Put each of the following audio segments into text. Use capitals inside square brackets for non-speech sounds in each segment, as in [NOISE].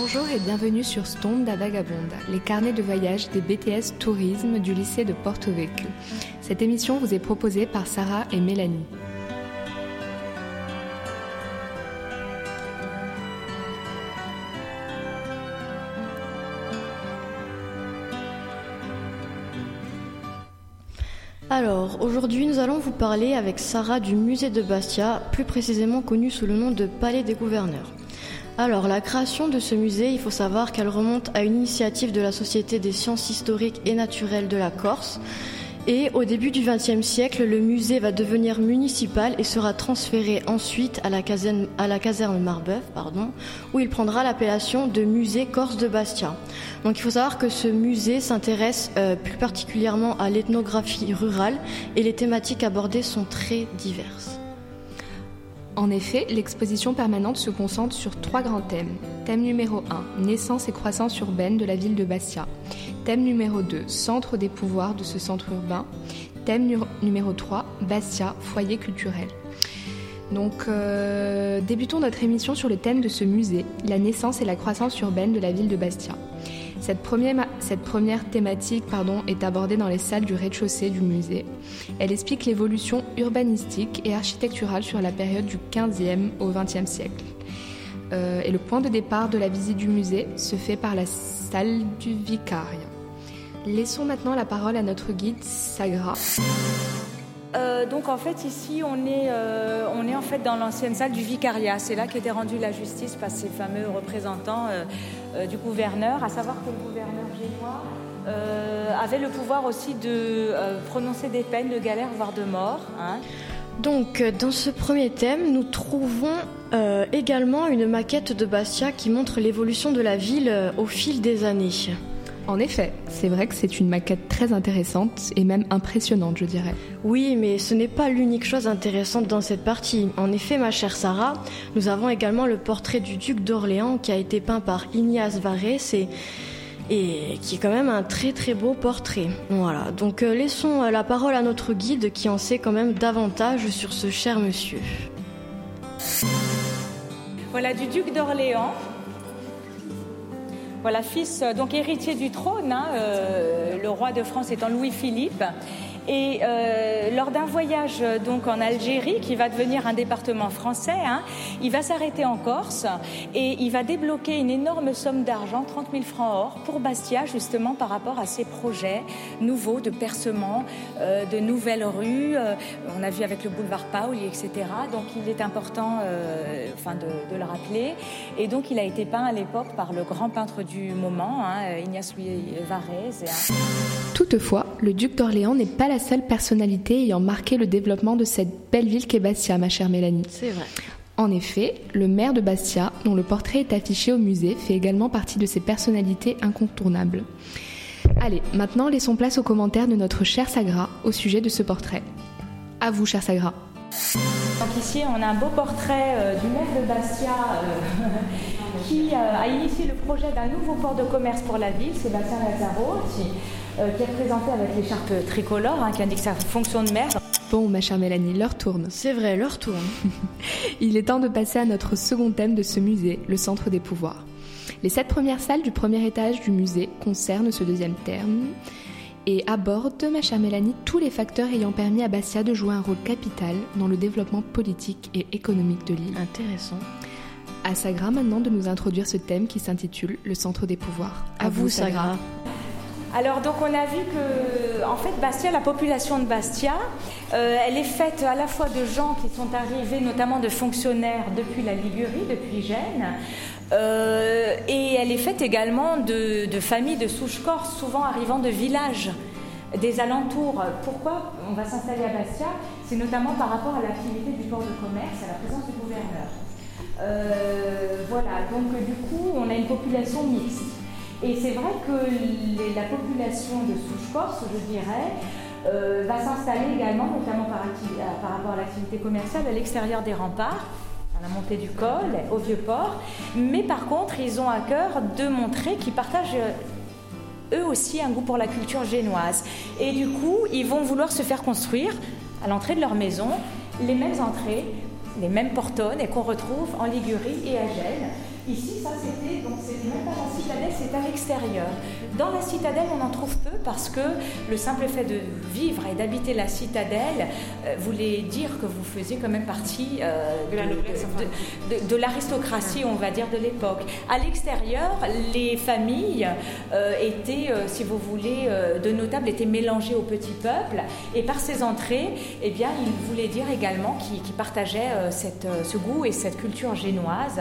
Bonjour et bienvenue sur Stonda Vagabonde, les carnets de voyage des BTS Tourisme du lycée de Porto Vecchio. Cette émission vous est proposée par Sarah et Mélanie. Alors, aujourd'hui, nous allons vous parler avec Sarah du musée de Bastia, plus précisément connu sous le nom de Palais des Gouverneurs. Alors, la création de ce musée, il faut savoir qu'elle remonte à une initiative de la Société des sciences historiques et naturelles de la Corse. Et au début du XXe siècle, le musée va devenir municipal et sera transféré ensuite à la caserne, Marbeuf, pardon, où il prendra l'appellation de musée Corse de Bastia. Donc il faut savoir que ce musée s'intéresse euh, plus particulièrement à l'ethnographie rurale et les thématiques abordées sont très diverses. En effet, l'exposition permanente se concentre sur trois grands thèmes. Thème numéro 1, naissance et croissance urbaine de la ville de Bastia. Thème numéro 2, centre des pouvoirs de ce centre urbain. Thème nu- numéro 3, Bastia, foyer culturel. Donc, euh, débutons notre émission sur le thème de ce musée, la naissance et la croissance urbaine de la ville de Bastia. Cette première, thématique est abordée dans les salles du rez-de-chaussée du musée. Elle explique l'évolution urbanistique et architecturale sur la période du 15e au 20e siècle. Euh, et le point de départ de la visite du musée se fait par la salle du Vicariat. Laissons maintenant la parole à notre guide Sagra. Euh, donc en fait ici on est, euh, on est en fait dans l'ancienne salle du vicariat. C'est là qu'était rendue la justice par ces fameux représentants euh, du gouverneur, à savoir que le gouverneur génois avait le pouvoir aussi de prononcer des peines de galère voire de mort. hein. Donc, dans ce premier thème, nous trouvons également une maquette de Bastia qui montre l'évolution de la ville au fil des années. En effet, c'est vrai que c'est une maquette très intéressante et même impressionnante, je dirais. Oui, mais ce n'est pas l'unique chose intéressante dans cette partie. En effet, ma chère Sarah, nous avons également le portrait du duc d'Orléans qui a été peint par Ignace Varese et, et qui est quand même un très très beau portrait. Voilà, donc euh, laissons euh, la parole à notre guide qui en sait quand même davantage sur ce cher monsieur. Voilà du duc d'Orléans. Voilà, fils, euh, donc héritier du trône, hein, euh, le roi de France étant Louis-Philippe. Et euh, lors d'un voyage euh, donc en Algérie, qui va devenir un département français, hein, il va s'arrêter en Corse et il va débloquer une énorme somme d'argent, 30 000 francs or, pour Bastia, justement par rapport à ses projets nouveaux de percement, euh, de nouvelles rues. euh, on a vu avec le boulevard Paoli, etc. Donc il est important euh, enfin, de, de le rappeler. Et donc il a été peint à l'époque par le grand peintre du moment, hein, Ignace Louis Varese. hein. Toutefois, le duc d'Orléans n'est pas la seule personnalité ayant marqué le développement de cette belle ville qu'est Bastia, ma chère Mélanie. C'est vrai. En effet, le maire de Bastia, dont le portrait est affiché au musée, fait également partie de ces personnalités incontournables. Allez, maintenant laissons place aux commentaires de notre cher Sagra au sujet de ce portrait. À vous, cher Sagra. Donc ici, on a un beau portrait euh, du maire de Bastia euh, qui euh, a initié le projet d'un nouveau port de commerce pour la ville, Sébastien Lazaro, qui, euh, qui est représenté avec l'écharpe tricolore, hein, qui indique sa fonction de maire. Bon, ma chère Mélanie, l'heure tourne. C'est vrai, leur tourne. [LAUGHS] Il est temps de passer à notre second thème de ce musée, le centre des pouvoirs. Les sept premières salles du premier étage du musée concernent ce deuxième terme et abordent, ma chère Mélanie, tous les facteurs ayant permis à Bastia de jouer un rôle capital dans le développement politique et économique de l'île. Intéressant. À Sagra maintenant de nous introduire ce thème qui s'intitule le centre des pouvoirs. À vous, Sagra. Alors donc on a vu que en fait Bastia, la population de Bastia, euh, elle est faite à la fois de gens qui sont arrivés, notamment de fonctionnaires depuis la Ligurie, depuis Gênes, euh, et elle est faite également de, de familles de souche corse, souvent arrivant de villages des alentours. Pourquoi on va s'installer à Bastia? C'est notamment par rapport à l'activité du port de commerce, à la présence du gouverneur. Euh, voilà, donc du coup on a une population mixte. Et c'est vrai que la population de souche je dirais, euh, va s'installer également, notamment par, à- par rapport à l'activité commerciale, à l'extérieur des remparts, à la montée du col, au vieux port. Mais par contre, ils ont à cœur de montrer qu'ils partagent euh, eux aussi un goût pour la culture génoise. Et du coup, ils vont vouloir se faire construire à l'entrée de leur maison les mêmes entrées, les mêmes portonnes et qu'on retrouve en Ligurie et à Gênes. Ici, ça c'était, donc c'était même pas la citadelle, c'est à l'extérieur. Dans la citadelle, on en trouve peu parce que le simple fait de vivre et d'habiter la citadelle euh, voulait dire que vous faisiez quand même partie euh, de, l'aristocratie, on va dire, de l'époque. À l'extérieur, les familles euh, étaient, si vous voulez, de notables étaient mélangées au petit peuple et par ces entrées, eh bien, il voulait dire également qu'ils partageaient cette, ce goût et cette culture génoise.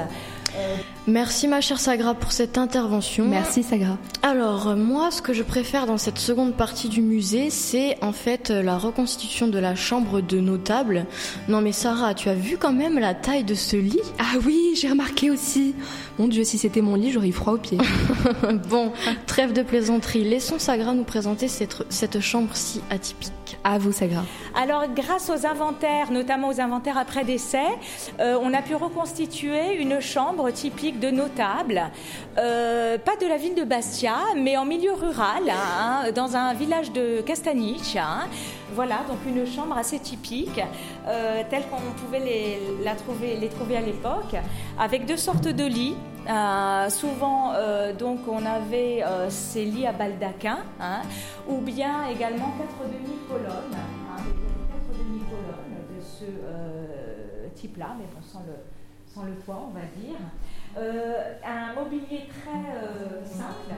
Merci ma chère Sagra pour cette intervention. Merci Sagra. Alors moi ce que je préfère dans cette seconde partie du musée c'est en fait la reconstitution de la chambre de notable. Non mais Sarah tu as vu quand même la taille de ce lit? Ah oui j'ai remarqué aussi. Mon Dieu si c'était mon lit j'aurais eu froid aux pieds. [LAUGHS] bon trêve de plaisanterie laissons Sagra nous présenter cette, cette chambre si atypique. À vous Sagra. Alors grâce aux inventaires notamment aux inventaires après décès euh, on a pu reconstituer une chambre typique de notable, euh, pas de la ville de Bastia, mais en milieu rural, hein, dans un village de Castaniche. Hein. Voilà, donc une chambre assez typique, euh, telle qu'on pouvait les, la trouver, les trouver à l'époque, avec deux sortes de lits. Euh, souvent, donc, on avait ces lits à baldaquin, hein, ou bien également quatre demi-colonnes, quatre demi-colonnes de ce type-là, mais sans le, sans le toit, on va dire. Euh, un mobilier très euh, simple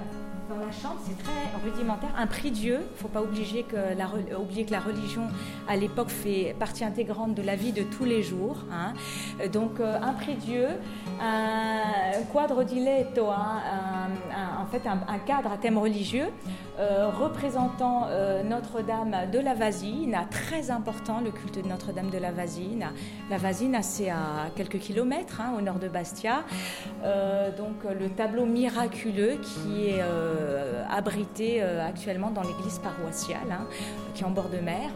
dans la chambre, c'est très rudimentaire. Un prix Dieu, il ne faut pas oublier que, la, oublier que la religion à l'époque fait partie intégrante de la vie de tous les jours. Hein. Donc euh, un prix Dieu, un quadre diletto, hein, en fait un, cadre à thème religieux représentant Notre-Dame de la Vasine, très important le culte de Notre-Dame de la Vasine. La Vasine, c'est à quelques kilomètres hein, au nord de Bastia. Euh, donc le tableau miraculeux qui est euh, abrité euh, actuellement dans l'église paroissiale, hein, qui est en bord de mer.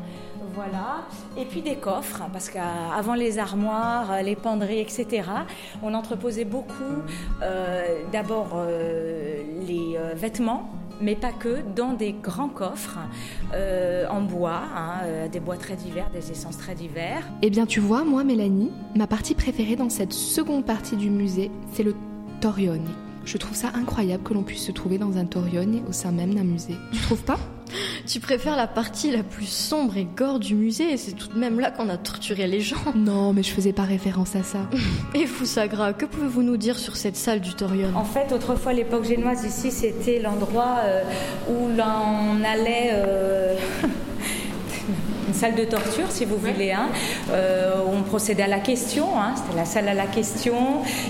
Voilà. Et puis des coffres, parce qu'avant les armoires, les penderies, etc., on entreposait beaucoup d'abord les vêtements mais pas que, dans des grands coffres euh, en bois, hein, euh, des bois très divers, des essences très divers. Eh bien, tu vois, moi, Mélanie, ma partie préférée dans cette seconde partie du musée, c'est le Torione. Je trouve ça incroyable que l'on puisse se trouver dans un Torione au sein même d'un musée. Tu trouves pas? [LAUGHS] Tu préfères la partie la plus sombre et gore du musée, et c'est tout de même là qu'on a torturé les gens. [LAUGHS] Non, mais je faisais pas référence à ça. [LAUGHS] et Foussagra, que pouvez-vous nous dire sur cette salle du Torion En fait, autrefois, l'époque génoise, ici, c'était l'endroit euh, où l'on allait. Euh, salle de torture, si vous voulez. Hein. Euh, on procédait à la question, hein. c'était la salle à la question.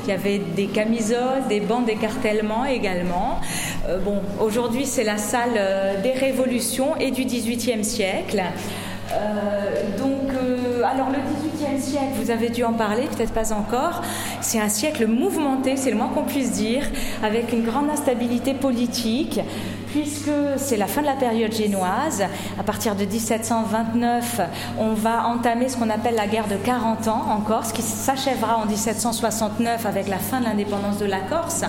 Il y avait des camisoles, des bancs d'écartèlement également. Euh, bon, aujourd'hui, c'est la salle euh, des révolutions et du XVIIIe siècle. donc, alors le XVIIIe siècle, vous avez dû en parler, peut-être pas encore. C'est un siècle mouvementé, c'est le moins qu'on puisse dire, avec une grande instabilité politique, puisque c'est la fin de la période génoise. À partir de 1729, on va entamer ce qu'on appelle la guerre de 40 ans en Corse, qui s'achèvera en 1769 avec la fin de l'indépendance de la Corse,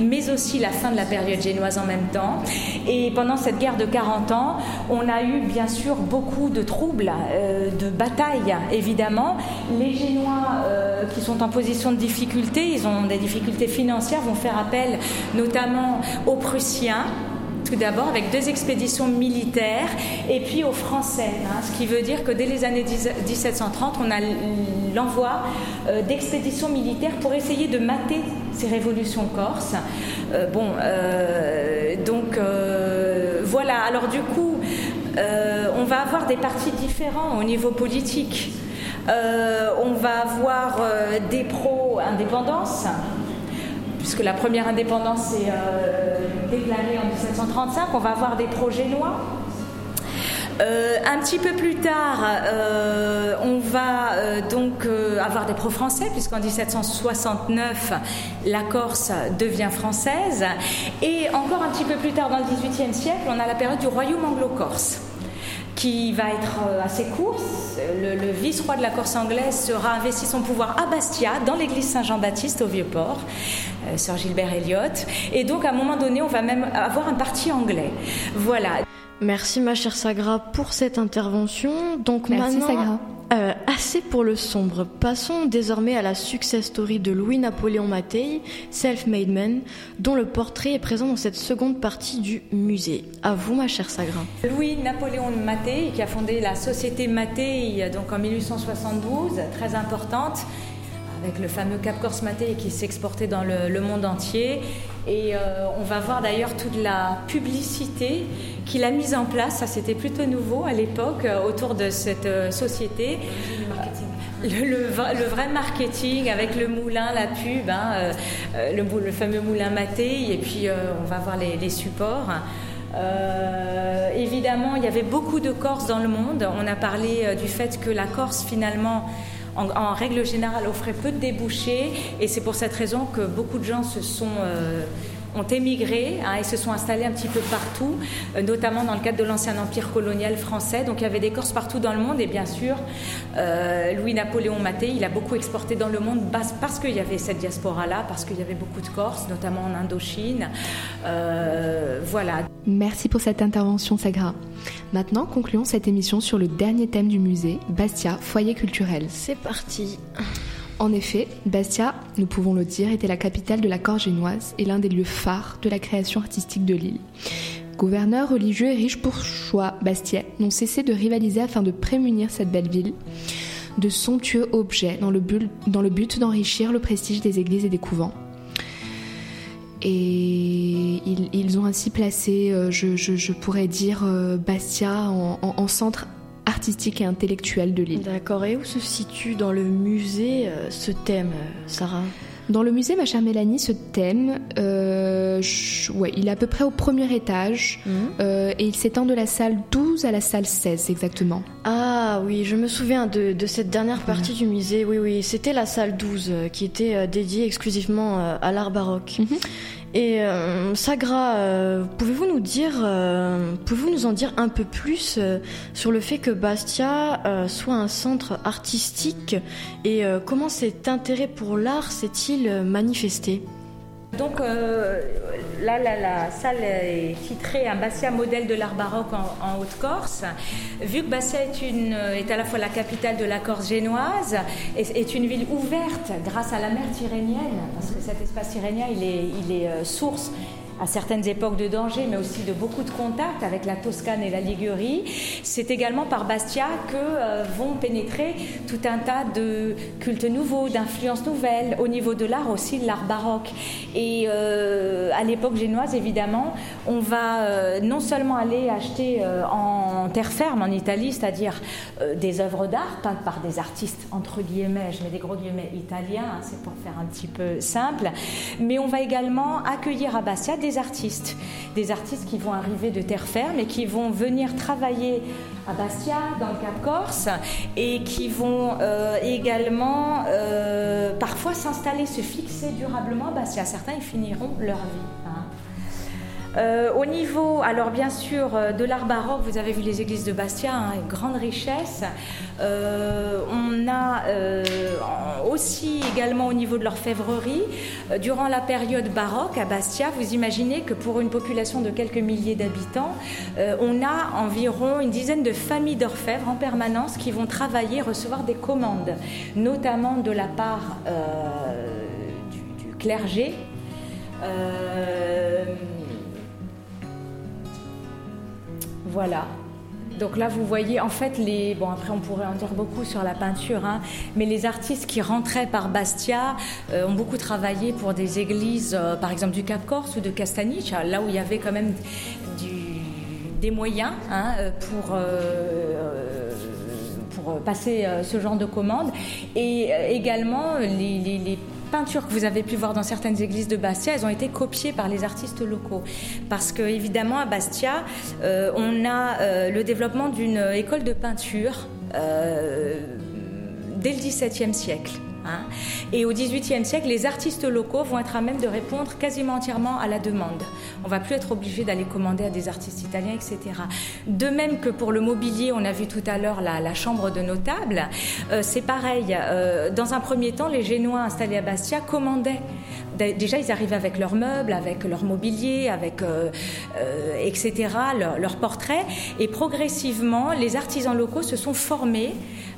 mais aussi la fin de la période génoise en même temps. Et pendant cette guerre de 40 ans, on a eu bien sûr beaucoup de troubles, euh, de batailles évidemment. Les Génois euh, qui sont en position de difficulté, ils ont des difficultés financières, vont faire appel notamment aux Prussiens tout d'abord avec deux expéditions militaires et puis aux Français, hein, ce qui veut dire que dès les années 1730, on a l'envoi euh, d'expéditions militaires pour essayer de mater ces révolutions corses. Euh, bon, euh, donc voilà, alors du coup, on va avoir des partis différents au niveau politique. on va avoir des pro-indépendance, puisque la première indépendance est euh, déclarée en 1735, on va avoir des projets noirs. Euh, un petit peu plus tard, euh, on va donc avoir des pro-français, puisqu'en 1769, la Corse devient française. Et encore un petit peu plus tard, dans le XVIIIe siècle, on a la période du royaume anglo-corse qui va être euh, assez court. Le, vice-roi de la Corse anglaise sera investi son pouvoir à Bastia, dans l'église Saint-Jean-Baptiste au Vieux-Port, euh, Sir Gilbert Elliott. Et donc, à un moment donné, on va même avoir un parti anglais. Voilà. Merci, ma chère Sagra, pour cette intervention. Donc Merci, maintenant, Sagra. Euh, assez pour le sombre. Passons désormais à la success story de Louis-Napoléon Mattei, Self-Made Man, dont le portrait est présent dans cette seconde partie du musée. À vous, ma chère Sagrin. Louis-Napoléon Mattei, qui a fondé la société Mattei donc en 1872, très importante, avec le fameux Cap Corse Mattei qui s'exportait dans le, monde entier. Et euh, on va voir d'ailleurs toute la publicité qu'il a mise en place. Ça, c'était plutôt nouveau à l'époque euh, autour de cette euh, société. Le, vrai marketing avec le moulin, la pub, hein, le, fameux moulin Mattei, et puis on va voir les, supports. évidemment, il y avait beaucoup de Corses dans le monde. On a parlé du fait que la Corse, finalement, en, règle générale, offrait peu de débouchés et c'est pour cette raison que beaucoup de gens se sont euh, ont émigré hein, et se sont installés un petit peu partout, euh, notamment dans le cadre de l'ancien empire colonial français. Donc il y avait des Corses partout dans le monde et bien sûr, euh, Louis-Napoléon Maté, il a beaucoup exporté dans le monde parce qu'il y avait cette diaspora-là, parce qu'il y avait beaucoup de Corses, notamment en Indochine. voilà. Merci pour cette intervention, Sagra. Maintenant, concluons cette émission sur le dernier thème du musée, Bastia, foyer culturel. C'est parti. En effet, Bastia, nous pouvons le dire, était la capitale de la Corse génoise et l'un des lieux phares de la création artistique de l'île. Gouverneurs religieux et riches bourgeois bastiais n'ont cessé de rivaliser afin de prémunir cette belle ville de somptueux objets dans le but d'enrichir le prestige des églises et des couvents. Et ils, ont ainsi placé, euh, je, pourrais dire, euh, Bastia en, centre artistique et intellectuel de l'île. D'accord. Et où se situe dans le musée euh, ce thème, Sarah? Dans le musée, ma chère Mélanie, ce thème, ouais, il est à peu près au premier étage mhm. et il s'étend de la salle 12 à la salle 16 exactement. Ah oui, je me souviens de, cette dernière partie du musée. Oui, oui, c'était la salle 12 qui était dédiée exclusivement à l'art baroque. Mhm. Et euh, Sagra, euh, pouvez-vous nous dire, euh, pouvez-vous nous en dire un peu plus sur le fait que Bastia soit un centre artistique et comment cet intérêt pour l'art s'est-il manifesté? Donc euh, là, la, salle est titrée Un Bastia modèle de l'art baroque en, Haute-Corse. Vu que Bastia est, à la fois la capitale de la Corse génoise, est, une ville ouverte grâce à la mer Tyrrhénienne, parce que cet espace tyrrhénien, il est, il est euh, source à certaines époques de danger, mais aussi de beaucoup de contacts avec la Toscane et la Ligurie. C'est également par Bastia que euh, vont pénétrer tout un tas de cultes nouveaux, d'influences nouvelles, au niveau de l'art aussi, l'art baroque. Et euh, à l'époque génoise, évidemment, on va euh, non seulement aller acheter en terre ferme en Italie, c'est-à-dire des œuvres d'art peintes par des artistes, entre guillemets, je mets des gros guillemets italiens, hein, c'est pour faire un petit peu simple, mais on va également accueillir à Bastia des des artistes, des artistes qui vont arriver de terre ferme et qui vont venir travailler à Bastia, dans le Cap Corse, et qui vont euh, également euh, parfois s'installer, se fixer durablement à Bastia. Certains finiront leur vie. Hein. Euh, au niveau, alors bien sûr, euh, de l'art baroque, vous avez vu les églises de Bastia, hein, une grande richesse. Euh, on a aussi également au niveau de l'orfèvrerie, durant la période baroque à Bastia, vous imaginez que pour une population de quelques milliers d'habitants, on a environ une dizaine de familles d'orfèvres en permanence qui vont travailler, recevoir des commandes, notamment de la part du, du, clergé. Voilà. Donc là, vous voyez, en fait, les. Bon, après, on pourrait en dire beaucoup sur la peinture, hein, mais les artistes qui rentraient par Bastia euh, ont beaucoup travaillé pour des églises, euh, par exemple du Cap Corse ou de Castaniche, là où il y avait quand même des moyens hein, pour. pour passer ce genre de commandes et également les peintures que vous avez pu voir dans certaines églises de Bastia, elles ont été copiées par les artistes locaux. Parce que, évidemment, à Bastia, euh, on a euh, le développement d'une école de peinture euh, dès le XVIIe siècle. Hein. Et au XVIIIe siècle, les artistes locaux vont être à même de répondre quasiment entièrement à la demande. On va plus être obligé d'aller commander à des artistes italiens, etc. De même que pour le mobilier, on a vu tout à l'heure la, chambre de notable, euh, c'est pareil. Euh, dans un premier temps, les Génois installés à Bastia commandaient déjà ils arrivaient avec leurs meubles, avec leur mobilier, avec etc. leurs leur portraits, et progressivement les artisans locaux se sont formés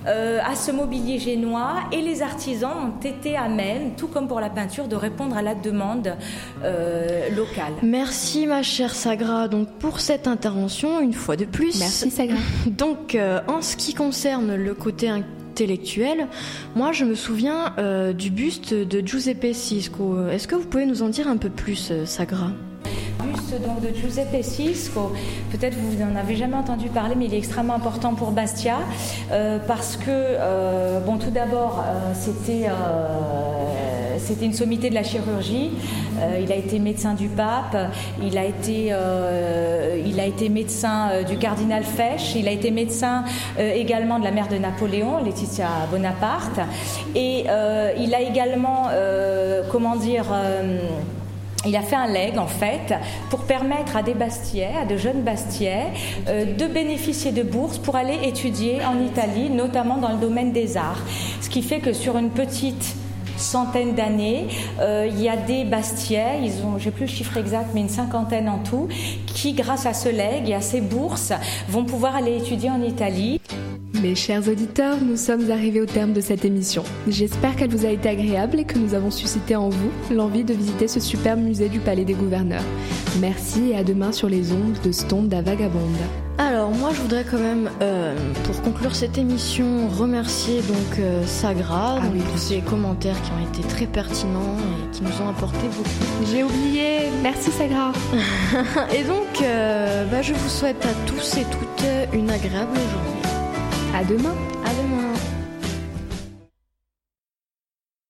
à ce mobilier génois et les artisans ont été à même, tout comme pour la peinture, de répondre à la demande locale. Ma chère Sagra donc pour cette intervention une fois de plus. Merci Sagra. [LAUGHS] Donc en ce qui concerne le côté intellectuel, moi je me souviens euh, du buste de Giuseppe Cisco. Est-ce que vous pouvez nous en dire un peu plus, euh, Sagra? Buste donc de Giuseppe Cisco. Peut-être vous n'en avez jamais entendu parler, mais il est extrêmement important pour Bastia euh, parce que, bon, tout d'abord, c'était c'était une sommité de la chirurgie. Euh, il a été médecin du pape, il a été, euh, médecin euh, du cardinal Fesch, il a été médecin également de la mère de Napoléon, Laetitia Bonaparte, et il a également, comment dire, il a fait un leg en fait pour permettre à des Bastiais, à de jeunes Bastiais, de bénéficier de bourses pour aller étudier en Italie, notamment dans le domaine des arts. Ce qui fait que sur une petite centaines d'années. Euh, il y a des Bastiais, ils ont, j'ai plus le chiffre exact, mais une cinquantaine en tout, qui, grâce à ce leg et à ces bourses, vont pouvoir aller étudier en Italie. Mes chers auditeurs, nous sommes arrivés au terme de cette émission. J'espère qu'elle vous a été agréable et que nous avons suscité en vous l'envie de visiter ce superbe musée du Palais des Gouverneurs. Merci et à demain sur les ondes de Stonda Vagabonde. Alors moi je voudrais quand même, euh, pour conclure cette émission, remercier donc euh, Sagra ah pour ses commentaires qui ont été très pertinents et qui nous ont apporté beaucoup. J'ai oublié, merci Sagra. [LAUGHS] et donc euh, bah, je vous souhaite à tous et toutes une agréable journée. À demain. À demain.